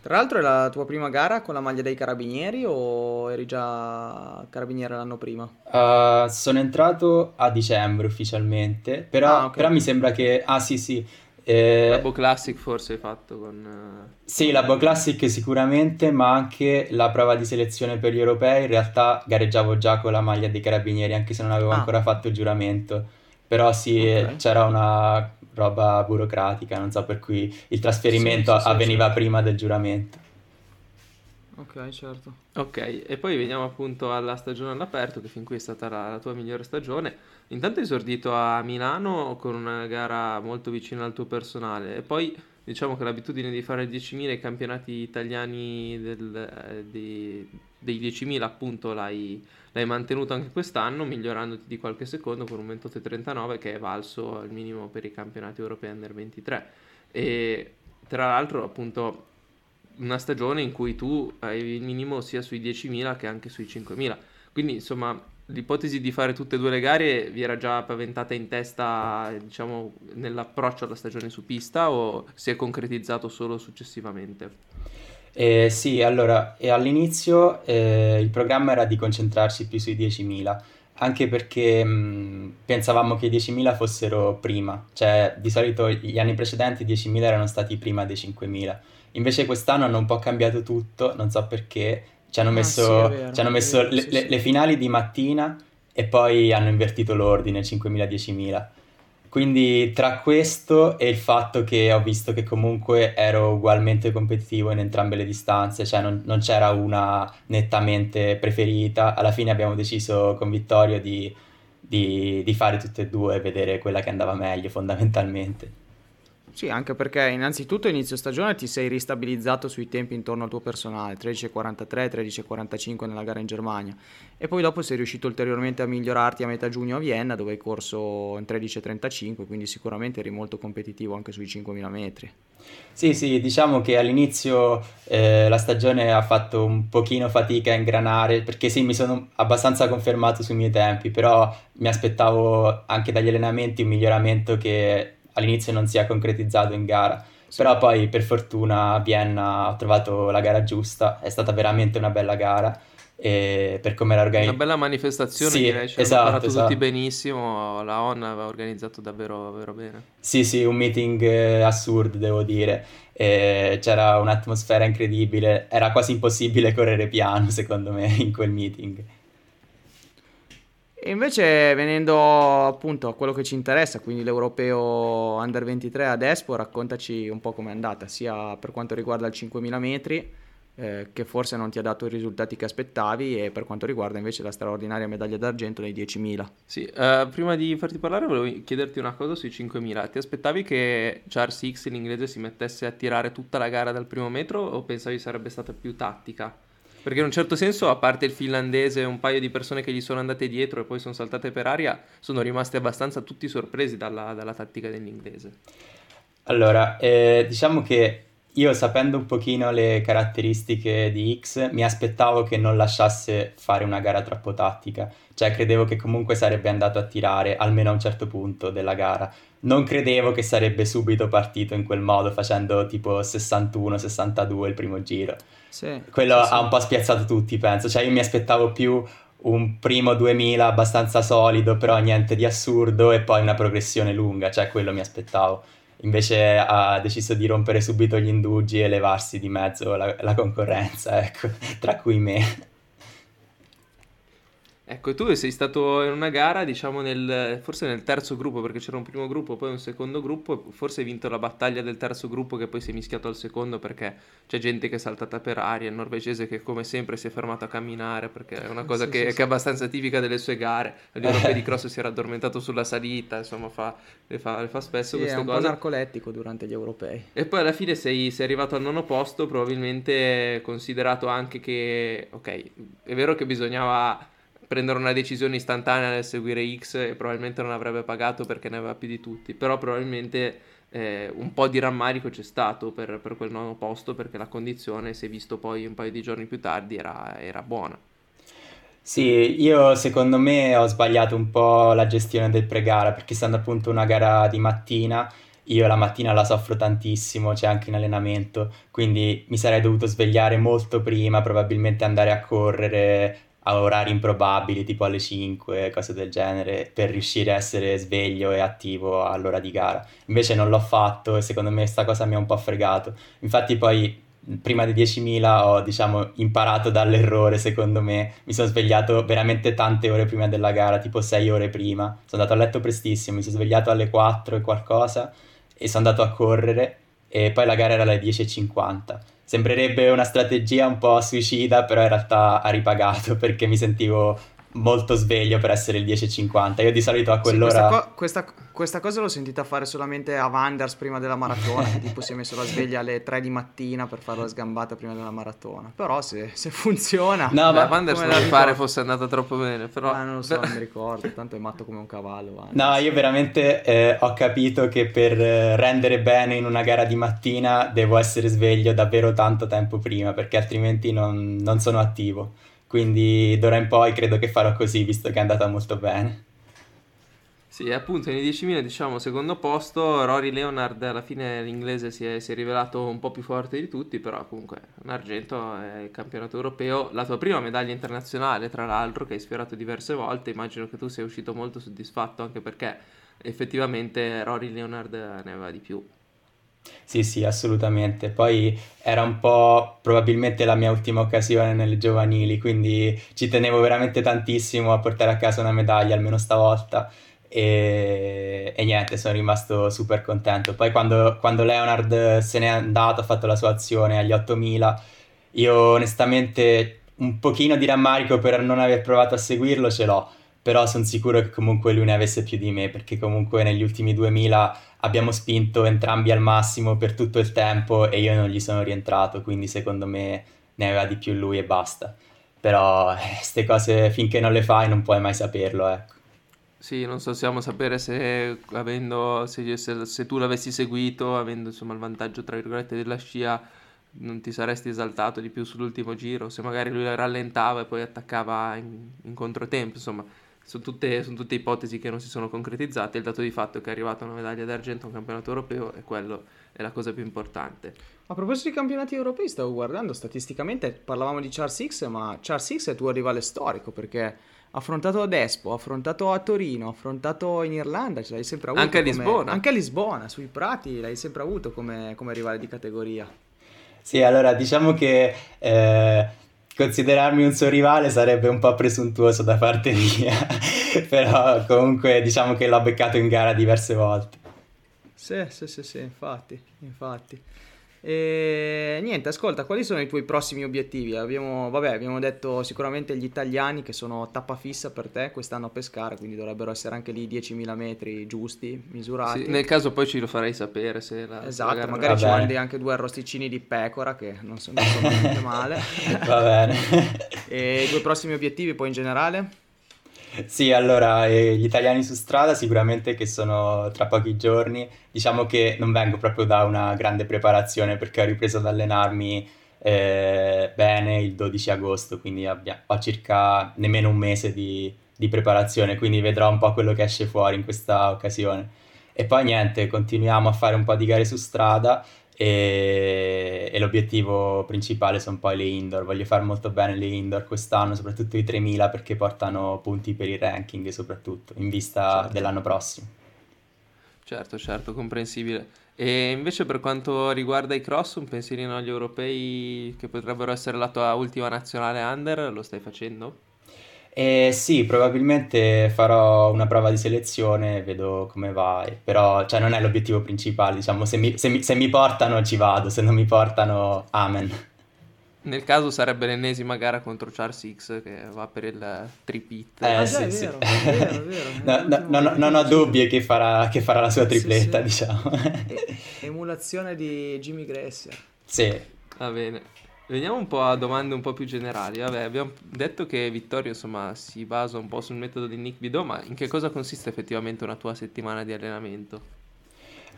Tra l'altro è la tua prima gara con la maglia dei carabinieri o eri già carabiniere l'anno prima?
Uh, sono entrato a dicembre ufficialmente, però,
Ah, ok.
però mi sembra che... Ah sì sì, eh,
La Bo Classic forse hai fatto con... eh,
sì, la Bo Classic sicuramente, ma anche la prova di selezione per gli europei. In realtà gareggiavo già con la maglia dei carabinieri, anche se non avevo
Ah.
ancora fatto il giuramento. Però sì,
Ok.
c'era una roba burocratica, non so, per cui il trasferimento
Sì, sì, sì,
avveniva prima del giuramento.
Ok, certo.
Ok, e poi veniamo appunto alla stagione all'aperto, che fin qui è stata la, la tua migliore stagione. Intanto hai esordito a Milano con una gara molto vicina al tuo personale, e poi diciamo che l'abitudine di fare 10.000 ai campionati italiani del- eh, di- dei 10.000 appunto l'hai, l'hai mantenuto anche quest'anno, migliorandoti di qualche secondo con un 28.39 che è valso al minimo per i campionati europei under 23. E tra l'altro appunto una stagione in cui tu hai il minimo sia sui 10.000 che anche sui 5.000. Quindi, insomma, l'ipotesi di fare tutte e due le gare vi era già paventata in testa, diciamo, nell'approccio alla stagione su pista o si è concretizzato solo successivamente?
Eh, sì, allora, e all'inizio eh, il programma era di concentrarsi più sui 10.000, anche perché mh, pensavamo che i 10.000 fossero prima, cioè di solito gli anni precedenti i 10.000 erano stati prima dei 5.000. Invece quest'anno hanno un po' cambiato tutto, non so perché, ci hanno
Ah,
messo,
sì, vero,
ci hanno messo
vero,
le,
sì,
le-
sì.
le finali di mattina e poi hanno invertito l'ordine, 5.000-10.000. Quindi tra questo e il fatto che ho visto che comunque ero ugualmente competitivo in entrambe le distanze, cioè non, non c'era una nettamente preferita, alla fine abbiamo deciso con Vittorio di, di- di fare tutte e due e vedere quella che andava meglio fondamentalmente.
Sì, anche perché innanzitutto inizio stagione ti sei ristabilizzato sui tempi intorno al tuo personale, 13.43, 13.45 nella gara in Germania e poi dopo sei riuscito ulteriormente a migliorarti a metà giugno a Vienna dove hai corso in 13.35, quindi sicuramente eri molto competitivo anche sui 5.000 metri.
Sì, sì, diciamo che all'inizio eh, la stagione ha fatto un pochino fatica a ingranare perché sì, mi sono abbastanza confermato sui miei tempi, però mi aspettavo anche dagli allenamenti un miglioramento che all'inizio non si è concretizzato in gara. Sì. Però poi per fortuna a Vienna ho trovato la gara giusta, è stata veramente una bella gara. E per come era organizzata
una bella manifestazione sì, direi ci esatto, hanno esatto. tutti benissimo la ON aveva organizzato davvero, davvero bene
sì sì un meeting eh, assurdo devo dire e c'era un'atmosfera incredibile era quasi impossibile correre piano secondo me in quel meeting
e invece venendo appunto a quello che ci interessa, quindi l'europeo Under 23 ad Espo, raccontaci un po' com'è andata, sia per quanto riguarda il 5000 metri, eh, che forse non ti ha dato i risultati che aspettavi, e per quanto riguarda invece la straordinaria medaglia d'argento nei 10.000.
Sì, uh, prima di farti parlare volevo chiederti una cosa sui 5.000. Ti aspettavi che Charles X, l'inglese, si mettesse a tirare tutta la gara dal primo metro o pensavi sarebbe stata più tattica? Perché in un certo senso, a parte il finlandese e un paio di persone che gli sono andate dietro e poi sono saltate per aria, sono rimasti abbastanza tutti sorpresi dalla, dalla tattica dell'inglese.
Allora, eh, diciamo che io sapendo un pochino le caratteristiche di X, mi aspettavo che non lasciasse fare una gara troppo tattica, cioè credevo che comunque sarebbe andato a tirare almeno a un certo punto della gara. Non credevo che sarebbe subito partito in quel modo, facendo tipo 61-62 il primo giro. Sì, Quello sì, ha un po' spiazzato tutti, penso. Cioè io mi aspettavo più un primo 2000 abbastanza solido, però niente di assurdo, e poi una progressione lunga, cioè quello mi aspettavo invece ha deciso di rompere subito gli indugi e levarsi di mezzo la, la concorrenza, ecco, tra cui me.
Ecco, tu sei stato in una gara, diciamo, nel, forse nel terzo gruppo, perché c'era un primo gruppo, poi un secondo gruppo, forse hai vinto la battaglia del terzo gruppo che poi si è mischiato al secondo perché c'è gente che è saltata per aria, il norvegese che come sempre si è fermato a camminare perché è una cosa sì, che, sì, che, è abbastanza tipica delle sue gare, l'europeo (laughs) di cross si era addormentato sulla salita, insomma fa, le, fa, le fa spesso
sì,
queste
cose.
è un
po' narcolettico durante gli europei.
E poi alla fine sei, sei arrivato al nono posto, probabilmente considerato anche che, ok, è vero che bisognava prendere una decisione istantanea nel seguire X e probabilmente non avrebbe pagato perché ne aveva più di tutti, però probabilmente eh, un po' di rammarico c'è stato per, per, quel nono posto perché la condizione, è visto poi un paio di giorni più tardi, era, era buona.
Sì, io secondo me ho sbagliato un po' la gestione del pre-gara perché essendo appunto una gara di mattina, io la mattina la soffro tantissimo, c'è anche in allenamento, quindi mi sarei dovuto svegliare molto prima, probabilmente andare a correre a orari improbabili, tipo alle 5, cose del genere, per riuscire a essere sveglio e attivo all'ora di gara. Invece non l'ho fatto e secondo me questa cosa mi ha un po' fregato. Infatti poi prima dei 10.000 ho diciamo imparato dall'errore secondo me mi sono svegliato veramente tante ore prima della gara tipo 6 ore prima sono andato a letto prestissimo mi sono svegliato alle 4 e qualcosa e sono andato a correre e poi la gara era alle 10.50 Sembrerebbe una strategia un po' suicida, però in realtà ha ripagato (laughs) perché mi sentivo molto sveglio per essere il 10.50. Io di solito a quell'ora... Sì,
questa, co- questa, questa, cosa l'ho sentita fare solamente a Wanders prima della maratona, che tipo si è messo la sveglia alle 3 di mattina per fare la sgambata prima della maratona. Però se, se funziona...
No, ma Wanders non pare fosse andata troppo bene, però...
Ah, non lo so, non mi ricordo, tanto è matto come un cavallo. Wanders.
No, io veramente eh, ho capito che per eh, rendere bene in una gara di mattina devo essere sveglio davvero tanto tempo prima, perché altrimenti non, non sono attivo. Quindi d'ora in poi credo che farò così, visto che è andata molto bene.
Sì, appunto nei 10.000 diciamo secondo posto, Rory Leonard alla fine l'inglese si è, si è, rivelato un po' più forte di tutti, però comunque un argento è il campionato europeo, la tua prima medaglia internazionale tra l'altro che hai sfiorato diverse volte, immagino che tu sia uscito molto soddisfatto anche perché effettivamente Rory Leonard ne aveva di più.
Sì, sì, assolutamente. Poi era un po' probabilmente la mia ultima occasione nelle giovanili, quindi ci tenevo veramente tantissimo a portare a casa una medaglia, almeno stavolta. E, e niente, sono rimasto super contento. Poi quando, quando Leonard se n'è andato, ha fatto la sua azione agli 8000, io onestamente un pochino di rammarico per non aver provato a seguirlo ce l'ho però sono sicuro che comunque lui ne avesse più di me, perché comunque negli ultimi 2000 abbiamo spinto entrambi al massimo per tutto il tempo e io non gli sono rientrato, quindi secondo me ne aveva di più lui e basta. Però queste eh, cose finché non le fai non puoi mai saperlo, ecco.
Sì, non so, possiamo sapere se, avendo, se, se, se tu l'avessi seguito, avendo insomma il vantaggio tra virgolette della scia, non ti saresti esaltato di più sull'ultimo giro, se magari lui rallentava e poi attaccava in, in controtempo, insomma, sono tutte, sono tutte, ipotesi che non si sono concretizzate. Il dato di fatto è che è arrivata una medaglia d'argento a un campionato europeo e quello è la cosa più importante.
A proposito di campionati europei, stavo guardando statisticamente, parlavamo di Charles X, ma Charles X è tuo rivale storico perché ha affrontato ad Espo, ha affrontato a Torino, ha affrontato in Irlanda, ce l'hai sempre avuto.
Anche a Lisbona.
Anche a Lisbona, sui prati l'hai sempre avuto come, come rivale di categoria.
Sì, allora diciamo che eh, considerarmi un suo rivale sarebbe un po' presuntuoso da parte mia, (laughs) però comunque diciamo che l'ho beccato in gara diverse volte.
Sì, sì, sì, sì, infatti, infatti. E niente, ascolta, quali sono i tuoi prossimi obiettivi? Abbiamo, vabbè, abbiamo detto sicuramente gli italiani che sono tappa fissa per te quest'anno a pescare, quindi dovrebbero essere anche lì 10.000 metri giusti, misurati.
Sì, nel caso poi ci lo farei sapere se la
Esatto,
la
magari ci mandi anche due arrosticini di pecora che non sono, non sono niente male. (laughs)
Va bene.
e i tuoi prossimi obiettivi poi in generale?
Sì, allora, eh, gli italiani su strada sicuramente che sono tra pochi giorni. Diciamo che non vengo proprio da una grande preparazione perché ho ripreso ad allenarmi eh, bene il 12 agosto, quindi abbia- ho circa nemmeno un mese di, di preparazione, quindi vedrò un po' quello che esce fuori in questa occasione. E poi niente, continuiamo a fare un po' di gare su strada e, e l'obiettivo principale sono poi le indoor. Voglio fare molto bene le indoor quest'anno, soprattutto i 3000 perché portano punti per il ranking soprattutto in vista certo. dell'anno prossimo.
Certo, certo, comprensibile. E invece per quanto riguarda i cross, un pensierino agli europei che potrebbero essere la tua ultima nazionale under, lo stai facendo?
Eh, sì, probabilmente farò una prova di selezione, vedo come va, però cioè, non è l'obiettivo principale, diciamo, se mi, se mi- se mi portano ci vado, se non mi portano, amen.
Nel caso sarebbe l'ennesima gara contro Charles X che va per il tripit.
Eh
Ah, già,
sì,
è
sì.
vero, è vero, è vero. (laughs)
No, no,
l'ultimo
no, no, non ho dubbi che farà, che farà la sua
Sì,
tripletta,
sì. (laughs)
diciamo.
E- Emulazione di Jimmy Gressier.
Sì,
Va bene. Veniamo un po' a domande un po' più generali. Vabbè, abbiamo detto che Vittorio, insomma, si basa un po' sul metodo di Nick Bidot, ma in che cosa consiste effettivamente una tua settimana di allenamento?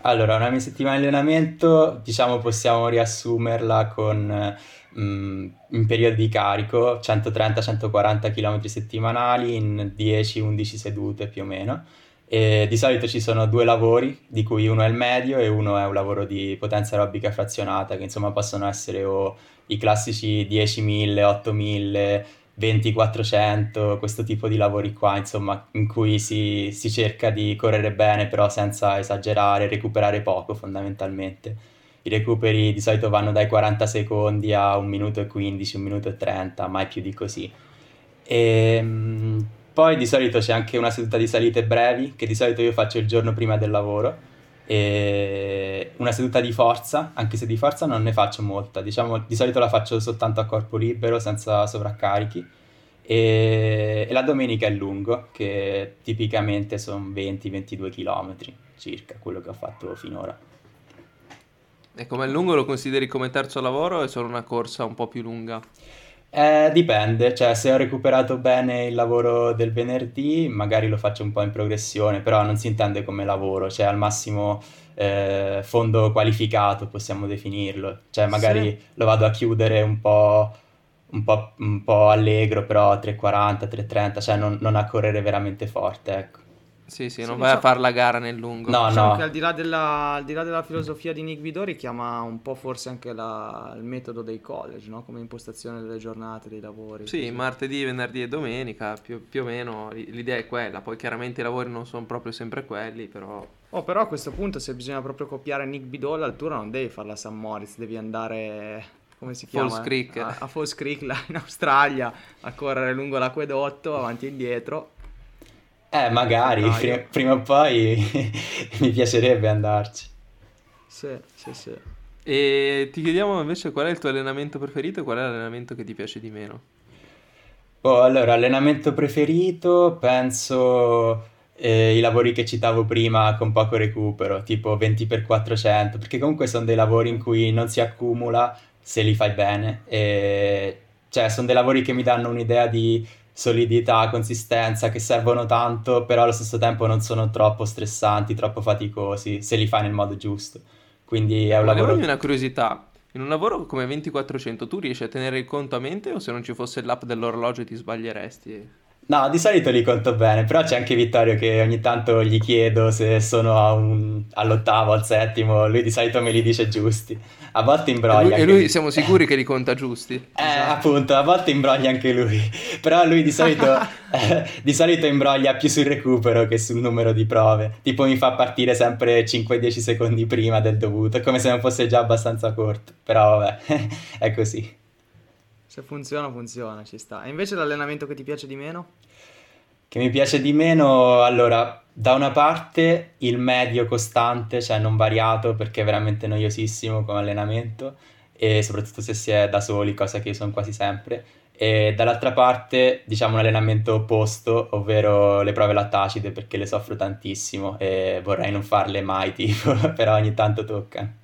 Allora, una mia settimana di allenamento, diciamo, possiamo riassumerla con mm, in periodi di carico, 130-140 km settimanali in 10-11 sedute più o meno. E di solito ci sono due lavori, di cui uno è il medio e uno è un lavoro di potenza aerobica frazionata, che insomma possono essere o i classici 10.000, 8.000, 2400, questo tipo di lavori qua, insomma, in cui si, si cerca di correre bene, però senza esagerare, recuperare poco fondamentalmente. I recuperi di solito vanno dai 40 secondi a 1 minuto e 15, 1 minuto e 30, mai più di così. E, mm, poi di solito c'è anche una seduta di salite brevi, che di solito io faccio il giorno prima del lavoro, e una seduta di forza, anche se di forza non ne faccio molta, diciamo di solito la faccio soltanto a corpo libero, senza sovraccarichi. E, e la domenica è lungo, che tipicamente sono 20-22 km circa, quello che ho fatto finora.
E come lungo lo consideri come terzo lavoro o è solo una corsa un po' più lunga?
Eh, dipende, cioè se ho recuperato bene il lavoro del venerdì, magari lo faccio un po' in progressione, però non si intende come lavoro, cioè al massimo eh, fondo qualificato possiamo definirlo, cioè magari
Sì.
lo vado a chiudere un po', un po', un po' allegro, però 3,40, 3,30, cioè non, non a correre veramente forte, ecco.
Sì, sì,
Sì,
non vai a fare la gara nel lungo.
No,
Diciamo
no.
che al di là della, al di là della filosofia di Nick Vidori chiama un po' forse anche la- il metodo dei college, no? Come impostazione delle giornate, dei lavori.
Sì,
così.
martedì, venerdì e domenica, più, più o meno l'idea è quella. Poi chiaramente i lavori non sono proprio sempre quelli, però...
Oh, però a questo punto se bisogna proprio copiare Nick Bidot l'altura non devi farla a San Moritz, devi andare come si chiama?
Falls Creek.
A, a Falls Creek là in Australia a correre lungo l'acquedotto avanti e indietro.
Eh, magari, prima, prima o poi (laughs) mi piacerebbe andarci.
Sì, sì, sì.
E ti chiediamo invece qual è il tuo allenamento preferito e qual è l'allenamento che ti piace di meno?
Oh, allora, allenamento preferito, penso eh, i lavori che citavo prima con poco recupero, tipo 20x400, perché comunque sono dei lavori in cui non si accumula se li fai bene. E, cioè, sono dei lavori che mi danno un'idea di solidità, consistenza, che servono tanto, però allo stesso tempo non sono troppo stressanti, troppo faticosi, se li fai nel modo giusto. Quindi è un
Ma
lavoro...
una curiosità. In un lavoro come 2400 tu riesci a tenere il conto a mente o se non ci fosse l'app dell'orologio ti sbaglieresti?
No, di solito li conto bene, però c'è anche Vittorio che ogni tanto gli chiedo se sono a un- all'ottavo, al settimo, lui di solito me li dice giusti. A volte
E
imbroglia
lui, e
anche
lui siamo sicuri che li conta giusti? (laughs)
Eh, appunto, a volte imbroglia anche lui, (laughs) però lui di solito, (laughs) eh, di solito imbroglia più sul recupero che sul numero di prove. Tipo mi fa partire sempre 5-10 secondi prima del dovuto, come se non fosse già abbastanza corto, però vabbè, è così.
Se funziona, funziona, ci sta. E invece l'allenamento che ti piace di meno?
Che mi piace di meno, allora, da una parte il medio costante, cioè non variato perché è veramente noiosissimo come allenamento e soprattutto se si è da soli, cosa che io sono quasi sempre. E dall'altra parte, diciamo, un allenamento opposto, ovvero le prove lattacide perché le soffro tantissimo e vorrei non farle mai, (laughs) tipo, però ogni tanto toccano.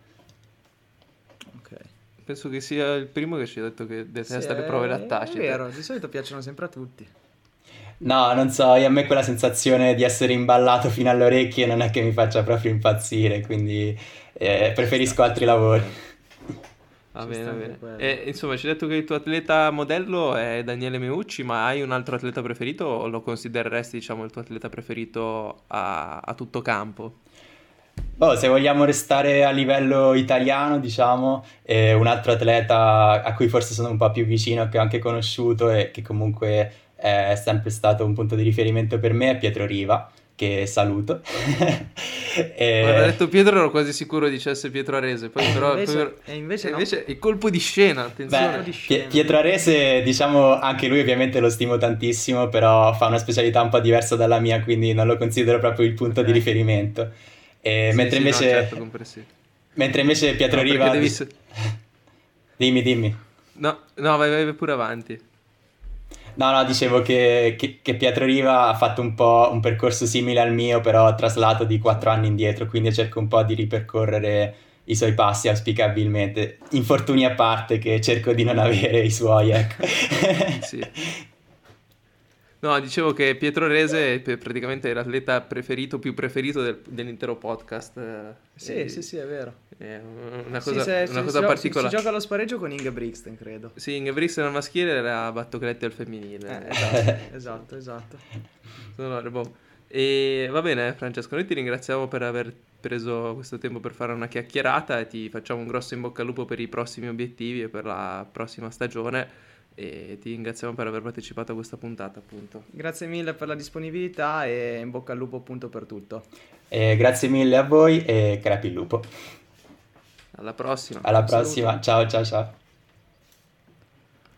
Penso che sia il primo che ci ha detto che detesta le prove lattacide.
È vero, di solito piacciono sempre a tutti.
No, non so, io a me quella sensazione di essere imballato fino alle orecchie non è che mi faccia proprio impazzire, quindi eh, preferisco altri lavori.
Va bene, va bene. E, insomma, ci hai detto che il tuo atleta modello è Daniele Meucci, ma hai un altro atleta preferito o lo considereresti, diciamo, il tuo atleta preferito a, a tutto campo?
Boh, se vogliamo restare a livello italiano, diciamo, eh, un altro atleta a cui forse sono un po' più vicino, che ho anche conosciuto e che comunque è sempre stato un punto di riferimento per me è Pietro Riva, che saluto. E-
Quando ha detto Pietro ero quasi sicuro dicesse Pietro Arese, poi però...
Invece-
poi-
e invece no.
il colpo di scena, attenzione.
Beh,
di scena.
Pietro Arese, diciamo, anche lui ovviamente lo stimo tantissimo, però fa una specialità un po' diversa dalla mia, quindi non lo considero proprio il punto di
Ok.
riferimento. E
Sì,
mentre,
sì, no,
invece,
certo, comprensivo.
mentre invece Pietro
No,
Riva...
devi (laughs)
Dimmi, dimmi.
No, no, vai, vai pure avanti.
No, no, dicevo che, che- che Pietro Riva ha fatto un po' un percorso simile al mio, però traslato di quattro anni indietro, quindi cerco un po' di ripercorrere i suoi passi auspicabilmente. Infortuni a parte che cerco di non avere i suoi, ecco.
Sì. (laughs) No, dicevo che Pietro Rese è praticamente l'atleta preferito, più preferito del- dell'intero podcast. eh,
Sì,
e-
sì, sì, è vero.
È una
Sì,
cosa,
se-
una
si-
cosa
gio-
particolare.
Si gioca allo spareggio con Inge Brixton, credo.
Sì, Ingebrigtsen al maschile era Battocletti al femminile.
Eh, esatto, (laughs) esatto, esatto.
Sono boh. E va bene, Francesco, noi ti ringraziamo per aver preso questo tempo per fare una chiacchierata e ti facciamo un grosso in bocca al lupo per i prossimi obiettivi e per la prossima stagione e ti ringraziamo per aver partecipato a questa puntata, appunto.
Grazie mille per la disponibilità e in bocca al lupo appunto per tutto.
E grazie mille a voi e crepi il lupo.
Alla prossima.
Alla prossima, ciao ciao ciao.